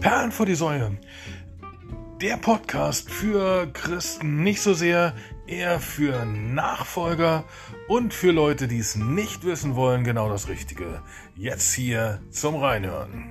Perlen vor die Säue. Der Podcast für Christen nicht so sehr, eher für Nachfolger und für Leute, die es nicht wissen wollen, genau das Richtige. Jetzt hier zum Reinhören.